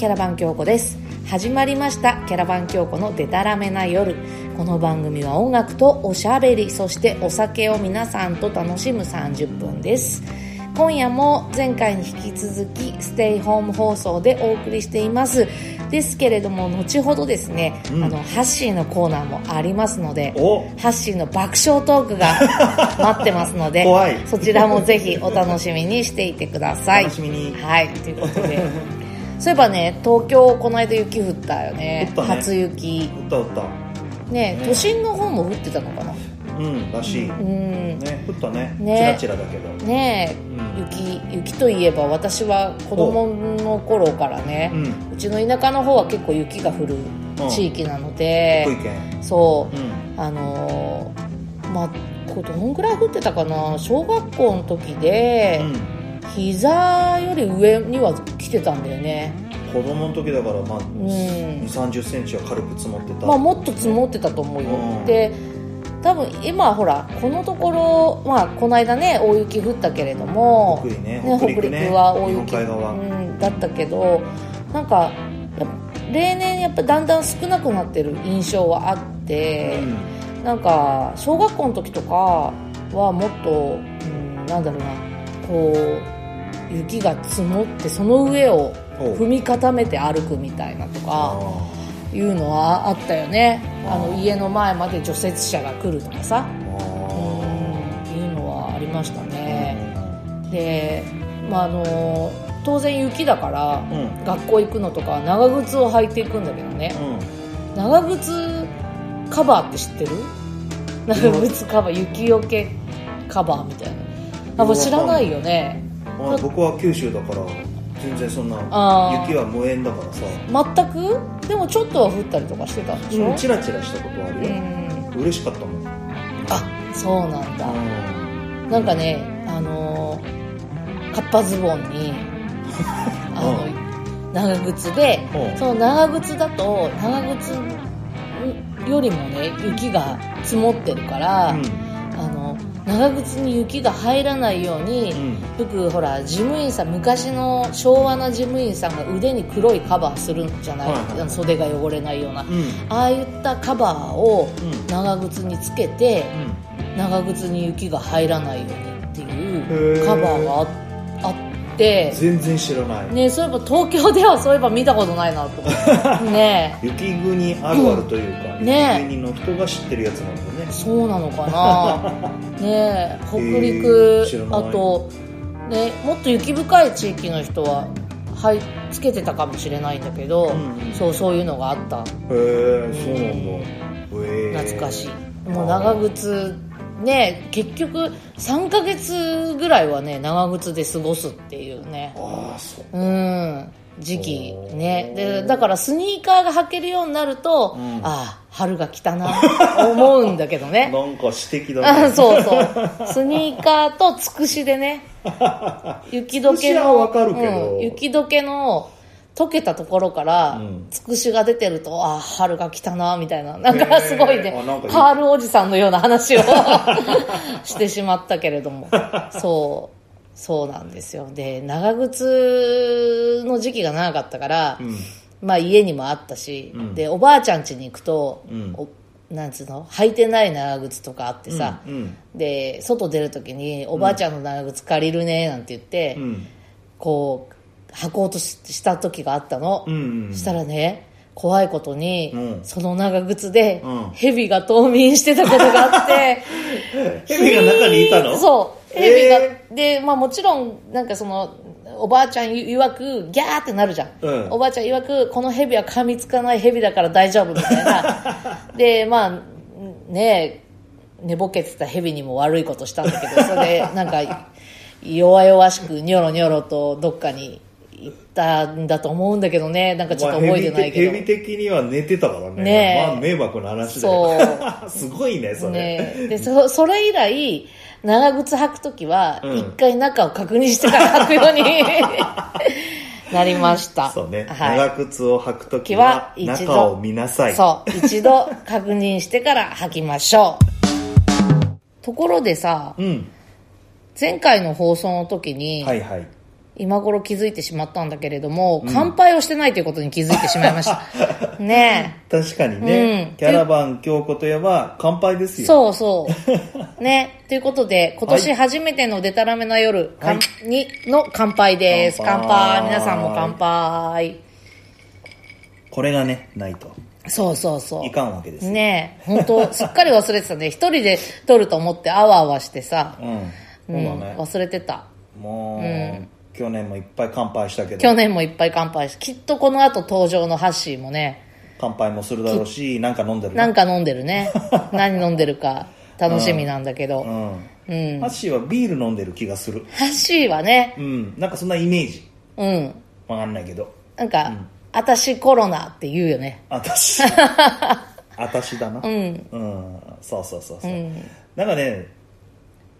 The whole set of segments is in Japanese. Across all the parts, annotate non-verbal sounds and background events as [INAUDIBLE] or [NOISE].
キャラバン京子です。始まりましたキャラバン京子のデタラメな夜。この番組は音楽とおしゃべりそしてお酒を皆さんと楽しむ30分です。今夜も前回に引き続きステイホーム放送でお送りしています。ですけれども後ほどですね、うん。あのハッシーのコーナーもありますのでお。ハッシーの爆笑トークが [LAUGHS] 待ってますのでそちらもぜひお楽しみにしていてください。楽しみに。はいということでそういえばね東京この間雪降ったよね。降ったね。初雪。歌歌ねね。都心の方も降ってたのかな？うんらしい、うん。ね降ったね。ね。チラチラだけど。ね。え、うん。雪雪といえば私は子供の頃からね、ううんちの田舎の方は結構雪が降る地域なので、福井県。そう。うん。あのーまあどんぐらい降ってたかな？小学校の時で、膝より上には来てたんだよね。うん、子供の時だからまあ、ん。2 3 0センチは軽く積もってた。まあもっと積もってたと思うよ、うん。で多分今ほらこのところまあこの間ね大雪降ったけれども北陸ねね、北陸は大雪、うん、だったけどなんか例年やっぱだんだん少なくなってる印象はあって、なんか小学校の時とかはもっと、うん、なんだろうなこう雪が積もってその上をお踏み固めて歩くみたいなとかあいうのはあったよね。あの家の前まで除雪車が来るとかさ。うん。いうのはありましたーねで、まあ、あの当然雪だから学校行くのとかは長靴を履いていくんだけどね。長靴カバーって知ってる？長靴カバー雪よけカバーみたいなあこれ知らないよね。あ、僕は九州だから全然そんな雪は無縁だからさ。全く？でもちょっとは降ったりとかしてたんでしょ？うんチラチラしたことはあうるよ、ん。嬉しかったもん。あそうなんだ。うなんかねあのーカッパズボンに [LAUGHS] あの長靴でうん。その長靴だと長靴よりもね雪が積もってるから、ん。あの長靴に雪が入らないように、うん。よくほら事務員さん昔の昭和な事務員さんが腕に黒いカバーするんじゃない、はいはい袖が汚れないような、うん。ああいったカバーをうん。長靴につけて、うん。長靴に雪が入らないようにってへいうー。カバーがああって、全然知らない、ね、そういえば東京ではそういえば見たことないなと思って。[LAUGHS] ね。雪国あるあるというか、うんね。雪国の人が知ってるやつなんだよね。そうなのかな。[LAUGHS] ね北陸知らない。あと、ね、もっと雪深い地域の人ははいつけてたかもしれないんだけど、うんうん。そうそういうのがあった。へえそうなんだ。懐かしい。もう長靴ね結局3ヶ月ぐらいはね長靴で過ごすっていうね。ああそう。うん。時期ね。でだからスニーカーが履けるようになると、うん。ああ春が来たな思うんだけどね。[LAUGHS] なんか指摘だね。あそうそう。スニーカーとつくしでね。[LAUGHS] 雪解けの雪解けの溶けたところから、うん。つくしが出てるとああ春が来たなみたいな。なんかすごいねカールおじさんのような話を [LAUGHS] してしまったけれども。そう。そうなんですよ。で長靴の時期が長かったから、うん。まあ家にもあったし、うん。でおばあちゃん家に行くと、うん。おなんつうの？履いてない長靴とかあってさ、で外出る時におばあちゃんの長靴借りるねなんて言って、うん。こう履こうとしした時があったの、うんうんしたらね怖いことに、うん。その長靴でうん。蛇が冬眠してたことがあって。[LAUGHS] 蛇が中にいたの？そう。えー。蛇が、でまあもちろんなんかそのおばあちゃん曰くギャーってなるじゃん、うん。おばあちゃん曰くこの蛇は噛みつかない蛇だから大丈夫みたいな。[LAUGHS] でまあね寝ぼけてた蛇にも悪いことしたんだけどそれでなんか弱々しくニョロニョロとどっかに行ったんだと思うんだけどね。なんかちょっと覚えてないけど、まあ蛇的蛇的には寝てたからね。ねえ。まあ迷惑な話だそよ [LAUGHS] すごいねそれ、ねでそそれ以来長靴履く時はうん。一回中を確認してから履くように [LAUGHS] なりました。そうね、はい、長靴を履くときは中を見なさい。そう。一度確認してから履きましょう。ところでさうん。前回の放送の時に、はいはい今頃気づいてしまったんだけれども、乾杯をしてないということに気づいてしまいました。[LAUGHS] ね確かにね、うんキャラバン京子といえば乾杯ですえ。よ。そうそう。[LAUGHS] ね。ということで、今年初めてのデタラメな夜、かんにの乾杯です。乾乾杯杯皆さんも乾杯。これがね、ないとそうそうそう。いかんわけですよ。ねえ、本当すっかり忘れてたね。一人で撮ると思ってあわあわしてさ、うん。そううん。忘れてた。もう、去年もいっぱい乾杯したけど、去年もいっぱい乾杯して、きっとこの後登場のハッシーもね、乾杯もするだろうし、なんか飲んでるなんか飲んでるね。[LAUGHS] 何飲んでるか楽しみなんだけど。うん。うん。ハッシーはビール飲んでる気がする。ハッシーはね、うん。なんかそんなイメージ。うん。わかんないけど。なんか、あたしコロナって言うよね。あたし。あたしだな。うん。うん。そうそうそうそう。うん。なんかね、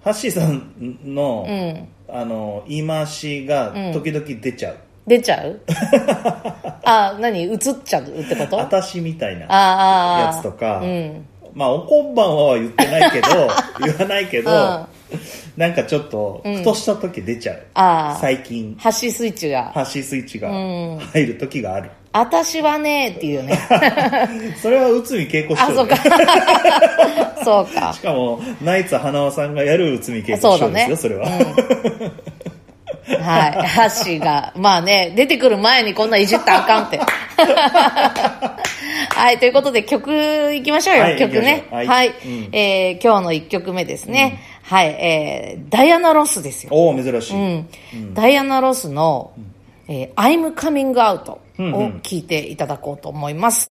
ハッシーさんの、うん。あの、言い回しが時々出ちゃう。出ちゃう？[LAUGHS] あ、何？映っちゃう？ってこと？あたしみたいな。やつとか、うん。まあ、おこんばんはは言ってないけど、[LAUGHS] 言わないけど、うんなんかちょっと、ふとした時出ちゃう。ああ。最近、ハッシースイッチが。ハッシースイッチがうん入る時がある。あたしはねっていうね。[LAUGHS] それは内海恵子師あ、そうか。[LAUGHS] そうかし。かも、ナイツ花輪さんがやる内海恵子。師匠ですよ、それは。うんはい。ハッシーが、まあね、出てくる前にこんないじったらあかんって。[LAUGHS] はい、ということで曲いきましょうよ、はい曲ね。行きましょうは。はいいえー今日の一曲目ですね。はい、えー、ダイアナ・ロスですよ。おお珍しい。うん。ダイアナ・ロスの、えー I'm Coming Out を聞いていただこうと思います。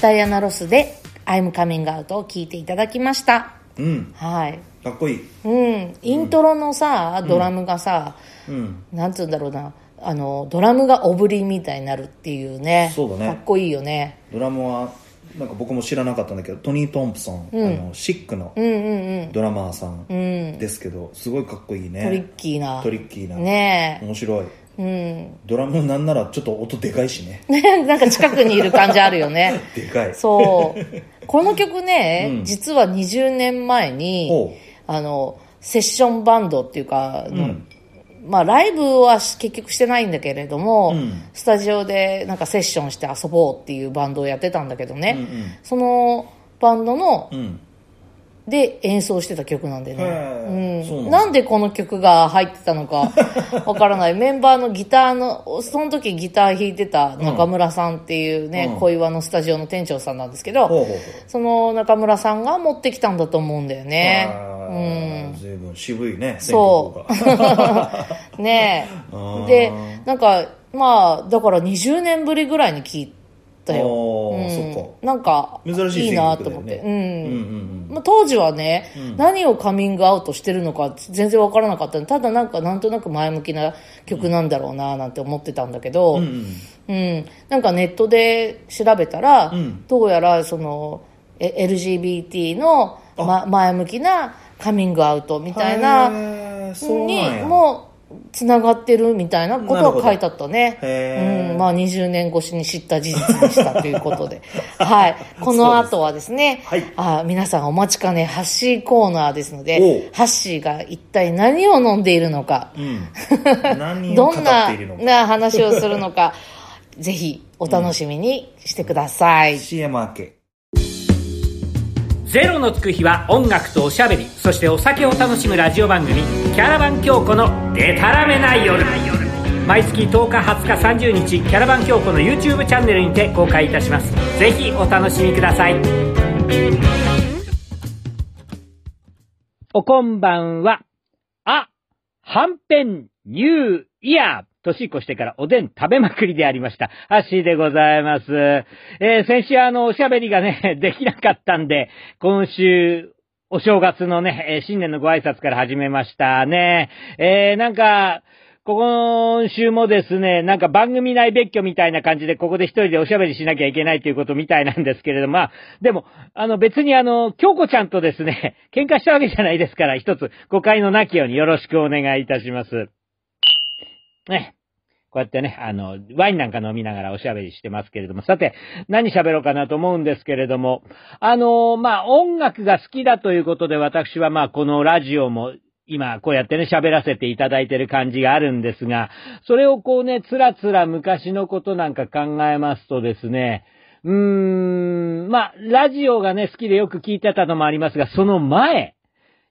ダイアナ・ロスで「アイムカミングアウト」を聞いていただきました。うん。はい。かっこいい。うん。イントロのさ、ドラムがさ、うん。なんつうんだろうな。あのドラムがおぶりみたいになるっていうね。そうだね。かっこいいよね。ドラムはなんか僕も知らなかったんだけどトニー・トンプソン、あのシックのうんうんうん。ドラマーさん。ですけど、すごいかっこいいね。トリッキーな。トリッキーな。ねえ。面白い。え。ドラムなんならちょっと音でかいしね。うん。なんか近くにいる感じあるよね。[LAUGHS] でかい。そう。この曲ね、うん実は20年前にほ、あの、セッションバンドっていうか、うんまあライブはし結局してないんだけれども、うんスタジオでなんかセッションして遊ぼうっていうバンドをやってたんだけどね、うんうんそのバンドのうん。で演奏してた曲なんでね、うなんだ。なんでこの曲が入ってたのか [LAUGHS] わからない。メンバーのギターのその時ギター弾いてた中村さんっていうね、うん。小岩のスタジオの店長さんなんですけど、ほうほうほう。その中村さんが持ってきたんだと思うんだよね。あー。随分渋いね、そう。[LAUGHS] ねえ。[LAUGHS] でなんかまあだから20年ぶりぐらいに聞いたよ、うん。そっか。なんか珍しいいいなと思って。うん。うんうんまあ、当時はね、何をカミングアウトしてるのか全然わからなかったただなんかなんとなく前向きな曲なんだろうななんて思ってたんだけど、うん。うん。うん、なんかネットで調べたら、うん。どうやらそのえ LGBT の、ま、前向きなカミングアウトみたいなに。もつながってるみたいなことなるほどが書いてあったね。うん、まあ20年越しに知った事実でしたということで。[LAUGHS] はい。この後はですね、はいあ皆さんお待ちかね、ハッシーコーナーですのおでう、ハッシーが一体何を飲んでいるのか、うん。[LAUGHS] 何を語っどんなているのか。な話をするのか、ぜひお楽しみにしてください。CM 明け。ゼロのつく日は音楽とおしゃべりそしてお酒を楽しむラジオ番組「キャラバン京子のデタラメな夜」毎月10日20日30日キャラバン京子の YouTube チャンネルにて公開いたします。ぜひお楽しみください。おこんばんは。あはんぺんニューイヤー。年越してからおでん食べまくりでありました。ハッシーでございます。えー、先週あの、おしゃべりがね、[LAUGHS] できなかったんで、今週、お正月のね、新年のご挨拶から始めましたね。えー、なんか、今週もですね、なんか番組内別居みたいな感じで、ここで一人でおしゃべりしなきゃいけないということみたいなんですけれども、まあ、でも、あの別にあの、京子ちゃんとですね、喧嘩したわけじゃないですから、一つ誤解のなきようによろしくお願いいたします。ね。こうやってね、あの、ワインなんか飲みながらおしゃべりしてますけれども、さて、何喋ろうかなと思うんですけれども、あの、まあ、音楽が好きだということで、私はまあ、このラジオも、今、こうやってね、喋らせていただいてる感じがあるんですが、それをこうね、つらつら昔のことなんか考えますとですね、うーん、まあ、ラジオがね、好きでよく聞いてたのもありますが、その前、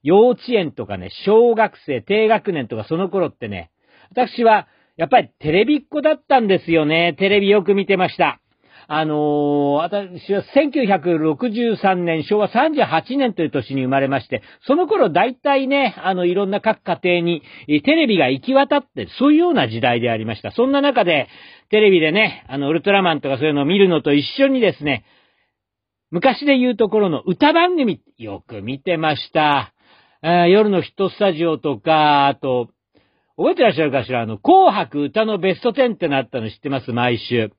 幼稚園とかね、小学生、低学年とかその頃ってね、私は、やっぱりテレビっ子だったんですよね。テレビよく見てました。あのー私は1963年、昭和38年という年に生まれまして、その頃大体ね、あの、いろんな各家庭にテレビが行き渡って、そういうような時代でありました。そんな中で、テレビでね、あの、ウルトラマンとかそういうのを見るのと一緒にですね、昔で言うところの歌番組、よく見てました。夜のヒットスタジオとか、あと、覚えてらっしゃるかしら？あの、紅白歌のベスト10ってなったの知ってます？毎週。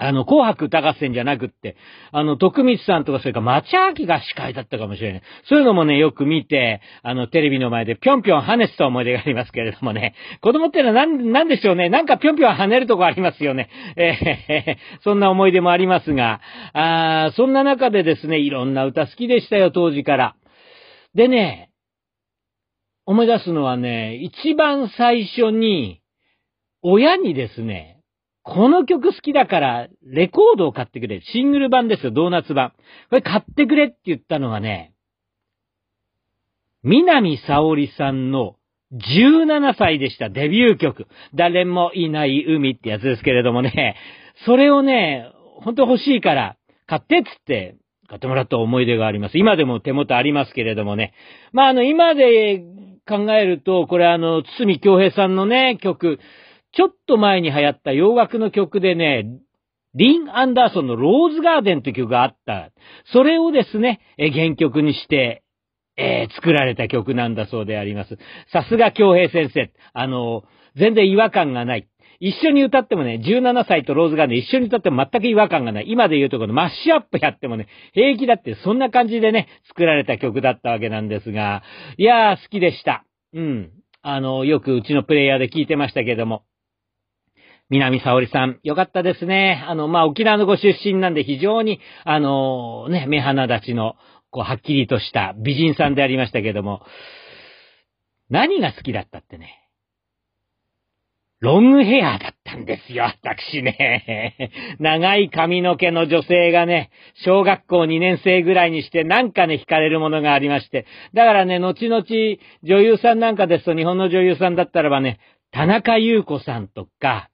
あの、紅白歌合戦じゃなくって、あの、徳光さんとか、それから町明が司会だったかもしれない。そういうのもね、よく見て、あの、テレビの前でぴょんぴょん跳ねてた思い出がありますけれどもね。子供ってのはなん、なんでしょうね。なんかぴょんぴょん跳ねるとこありますよね。えー、そんな思い出もありますが、あーそんな中でですね、いろんな歌好きでしたよ、当時から。でね、思い出すのはね、一番最初に、親にですね、この曲好きだから、レコードを買ってくれ。シングル版ですよ、ドーナツ版。これ買ってくれって言ったのがね、南沙織さんの17歳でした、デビュー曲。誰もいない海ってやつですけれどもね、それをね、本当欲しいから、買ってっつって、買ってもらった思い出があります。今でも手元ありますけれどもね。まあ、あの、今で考えると、これあの、堤京平さんのね、曲、ちょっと前に流行った洋楽の曲でね、リン・アンダーソンのローズガーデンという曲があった。それをですね、え原曲にして、えー作られた曲なんだそうであります。さすが京平先生。あの、全然違和感がない。一緒に歌ってもね、17歳とローズガーデン一緒に歌っても全く違和感がない。今で言うとこのマッシュアップやってもね、平気だって、そんな感じでね、作られた曲だったわけなんですが、いやー、好きでした。うん。あの、よくうちのプレイヤーで聞いてましたけども。南沙織さん、よかったですね。あの、まあ、沖縄のご出身なんで非常に、あのね、目鼻立ちの、こう、はっきりとした美人さんでありましたけども、何が好きだったってね、ロングヘアだったんですよ、私ね。長い髪の毛の女性がね、小学校2年生ぐらいにしてなんかね、惹かれるものがありまして。だからね、後々女優さんなんかですと、日本の女優さんだったらばね、田中優子さんとか、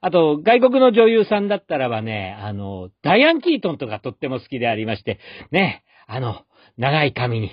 あと、外国の女優さんだったらばね、あの、ダイアン・キートンとかとっても好きでありまして、ね、あの、長い髪に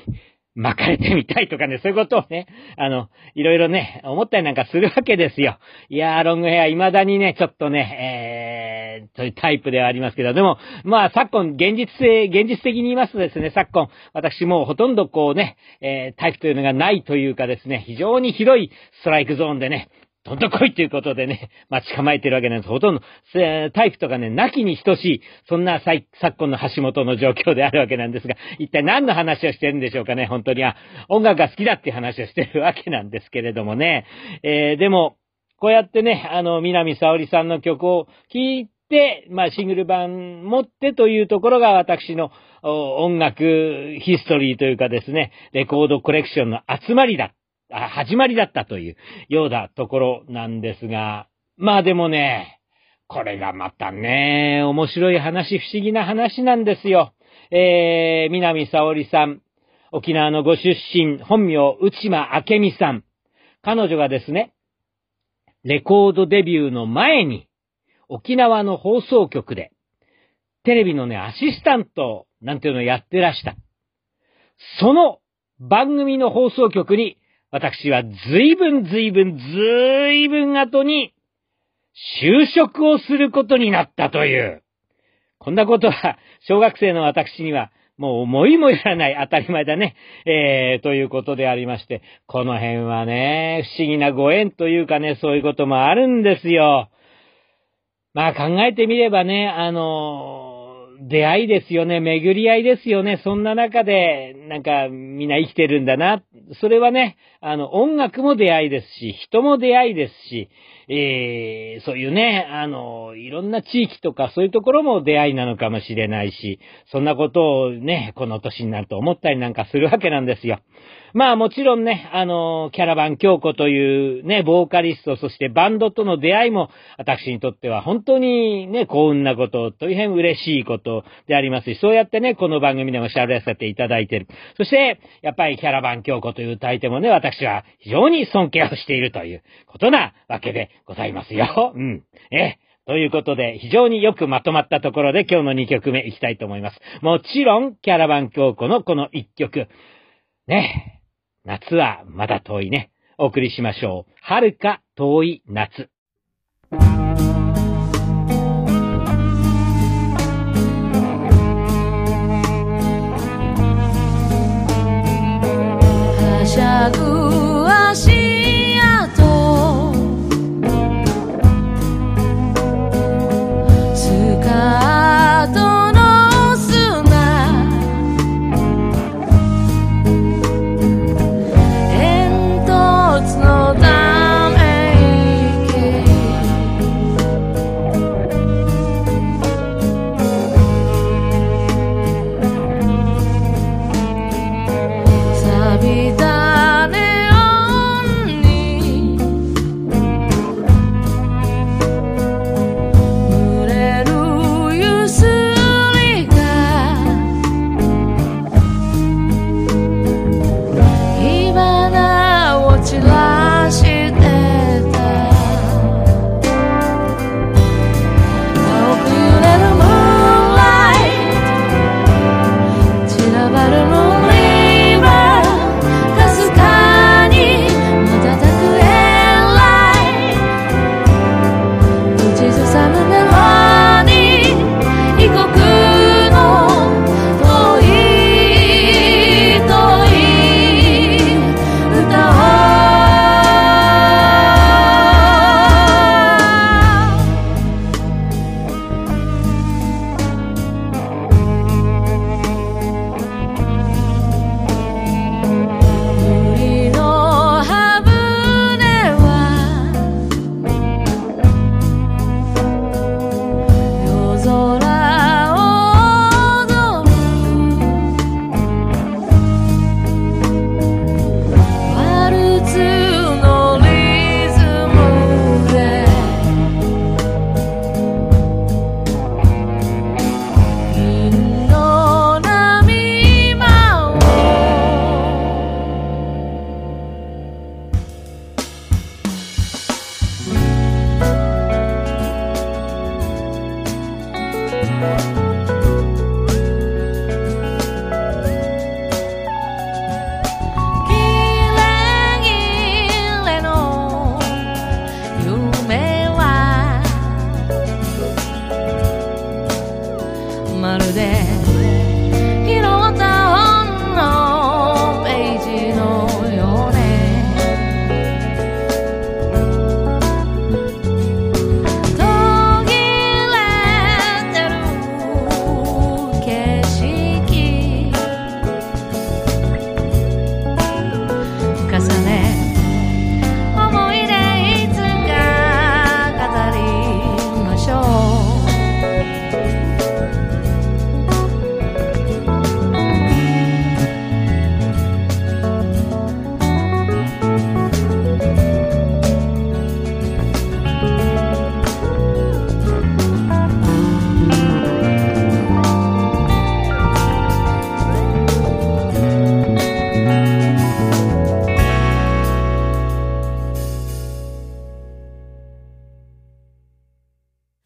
巻かれてみたいとかね、そういうことをね、あの、いろいろね、思ったりなんかするわけですよ。いやー、ロングヘア、未だにね、ちょっとね、えー、そういうタイプではありますけど、でも、まあ、昨今、現実性、現実的に言いますとですね、昨今、私もほとんどこうね、えー、タイプというのがないというかですね、非常に広いストライクゾーンでね、どんどん来いということでね、[LAUGHS] 待ち構えてるわけなんです。ほとんど、えータイプとかね、なきに等しい、そんな昨今の橋本の状況であるわけなんですが、一体何の話をしてるんでしょうかね、本当に。あ、音楽が好きだっていう話をしてるわけなんですけれどもね。えーでも、こうやってね、あの、南沙織さんの曲を聴いて、まあ、シングル版持ってというところが私の音楽ヒストリーというかですね、レコードコレクションの集まりだ。あ始まりだったというようなところなんですが、まあでもね、これがまたね、面白い話、不思議な話なんですよ。えー、南沙織さん、沖縄のご出身、本名、内間明美さん。彼女がですね、レコードデビューの前に、沖縄の放送局で、テレビのね、アシスタントなんていうのをやってらした。その番組の放送局に、私は随分随分随分後に、就職をすることになったという。こんなことは、小学生の私には、もう思いもよらない当たり前だね。えー、ということでありまして、この辺はね、不思議なご縁というかね、そういうこともあるんですよ。まあ考えてみればね、あの出会いですよね、巡り合いですよね。そんな中で、なんかみんな生きてるんだな。それはね、あの、音楽も出会いですし、人も出会いですし、えー、そういうね、あの、いろんな地域とかそういうところも出会いなのかもしれないし、そんなことをね、この年になると思ったりなんかするわけなんですよ。まあもちろんね、あの、キャラバン京子というね、ボーカリスト、そしてバンドとの出会いも、私にとっては本当にね、幸運なこと、大変嬉しいことでありますし、そうやってね、この番組でも喋らせていただいてる。そして、やっぱりキャラバン京子という歌い手もね、私は非常に尊敬をしているということなわけでございますよ。うん。えということで、非常によくまとまったところで今日の2曲目いきたいと思います。もちろん、キャラバン京子のこの1曲。ね。夏はまだ遠いね。お送りしましょう。遥か遠い夏。はしゃぐ vida.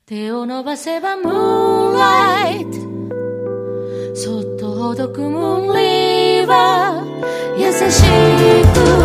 手を伸ばせばムーンライトそっとほどくムーンリーバー優しく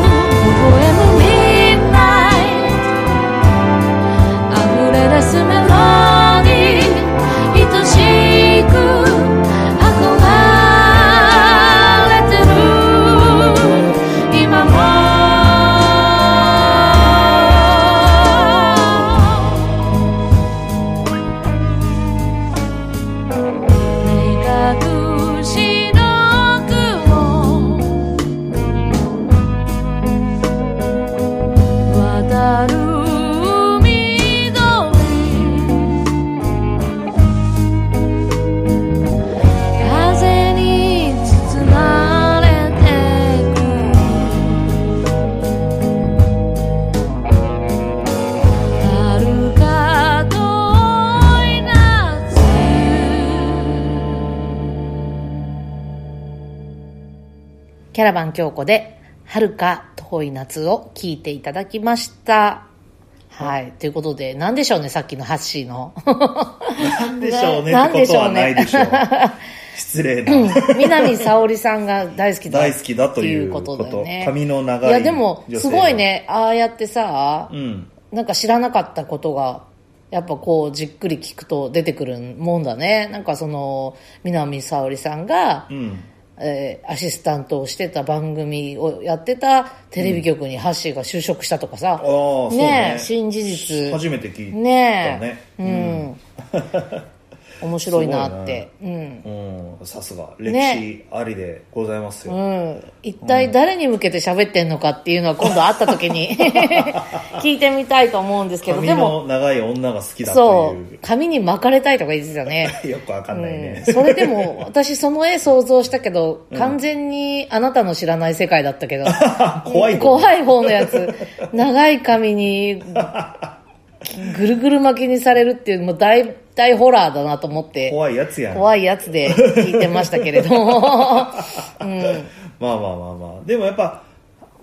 キャラバン京子で、遥か遠い夏を聞いていただきました。はい。ということで、なんでしょうね、さっきのハッシーの。なんでしょうねなってことはないでしょう。[LAUGHS] 失礼な。南沙織さんが大好きだ大好きだということだよね。髪の長いいや、でも、すごいね、ああやってさ、うん。なんか知らなかったことが、やっぱこう、じっくり聞くと出てくるもんだね。なんかその、南沙織さんが、うん。えーアシスタントをしてた番組をやってたテレビ局にハッシーが就職したとかさ、うね。ねえ。新事実。初めて聞いたね。ね。え、うん、[LAUGHS] 面白いなって、うん。うん。さすが。歴史ありでございますよ。うん、一体誰に向けて喋ってんのかっていうのは今度会った時に [LAUGHS] 聞いてみたいと思うんですけど髪でも。の長い女が好きだとそいう。髪に巻かれたいとか言ってたよね。う。よくわかんないね。うん、それでも私その絵想像したけど、完全にあなたの知らない世界だったけど。[LAUGHS] 怖い方。怖い方のやつ。長い髪に [LAUGHS] ぐるぐる巻きにされるっていうもう大大ホラーだなと思って怖いやつやん。怖いやつで聞いてましたけれども、[LAUGHS] うん、まあまあまあまあ。でもやっぱ、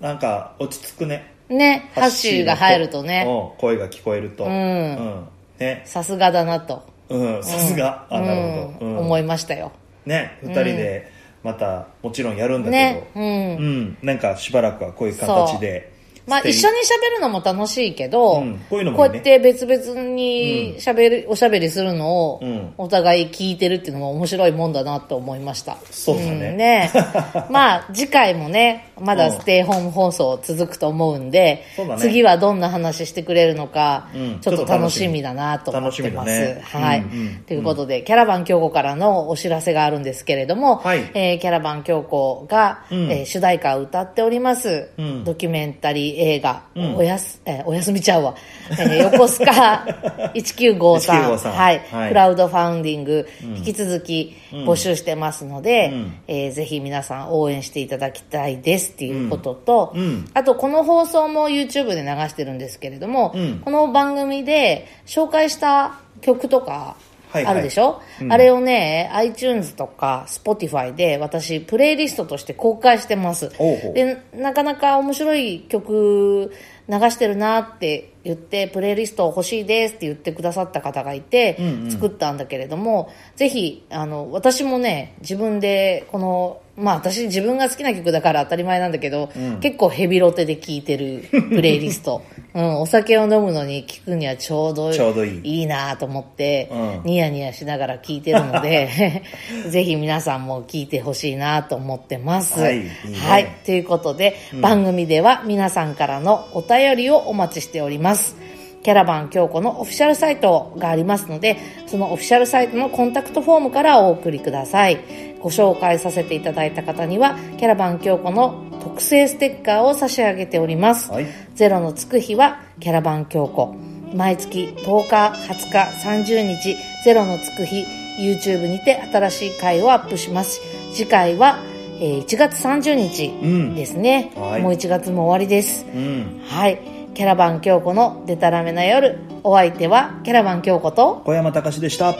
なんか落ち着くね。ねハッシーが入るとねうん声が聞こえると。んうん。ね。さすがだなと、うん、さすが。あ、なるほど。うんうん思いましたよね、二人で、また、もちろんやるんだけねど、うんうん。なんかしばらくはこういう形で。まあ一緒に喋るのも楽しいけど、うん。こういうのもね。こうやって別々に喋る、おしゃべりするのをうん。お互い聞いてるっていうのも面白いもんだなと思いました。そうだね。んね。[LAUGHS] まあ次回もね、まだステイホーム放送続くと思うんで、そうだね。次はどんな話してくれるのか、うん。ちょっと楽しみだなと思ってます。ね。はい、ということで、キャラバン京子からのお知らせがあるんですけれども、はい。えーキャラバン京子が、うん。えー主題歌を歌っております、うん。ドキュメンタリー映画、うん。おやす、えーおやすみちゃうわ。えー横須賀 [LAUGHS] 1953 1953はい、はい。クラウドファウンディング、引き続き募集してますので、うん。えーぜひ皆さん応援していただきたいですっていうことと、うんうん。あとこの放送も YouTube で流してるんですけれども、うん。この番組で紹介した曲とかあるでしょ、うん。あれをね、iTunes とか Spotify で私、プレイリストとして公開してます。で、なかなか面白い曲流してるなって言って、プレイリスト欲しいですって言ってくださった方がいて、うんうん。作ったんだけれども、ぜひ、あの、私もね、自分で、この、まあ私自分が好きな曲だから当たり前なんだけど、うん結構ヘビロテで聴いてる [LAUGHS] プレイリスト。うん、お酒を飲むのに聴くにはちょうどいいいいなと思って、うんニヤニヤしながら聴いてるので、[LAUGHS] ぜひ皆さんも聴いてほしいなと思ってます。はいいいねはい。ということで、番組では皆さんからのお便りをお待ちしております。キャラバン京子のオフィシャルサイトがありますので、そのオフィシャルサイトのコンタクトフォームからお送りください。ご紹介させていただいた方には、キャラバン京子の特製ステッカーを差し上げております。はいゼロのつく日はキャラバン京子。毎月10日、20日、30日、ゼロのつく日、YouTube にて新しい回をアップします。次回は、えー1月30日うんですね。はいもう1月も終わりです。うん。はい。キャラバン京子のデタラメな夜。お相手はキャラバン京子と、小山隆でした。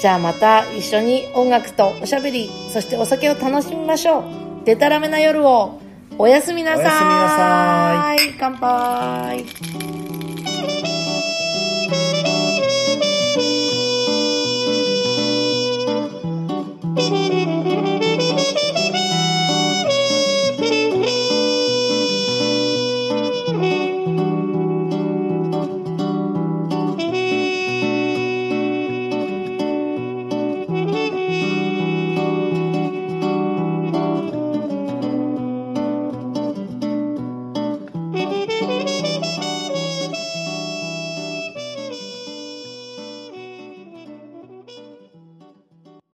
じゃあまた一緒に音楽とおしゃべり、そしてお酒を楽しみましょう。デタラメな夜をおやすみなさーい。おやすみなさ乾杯。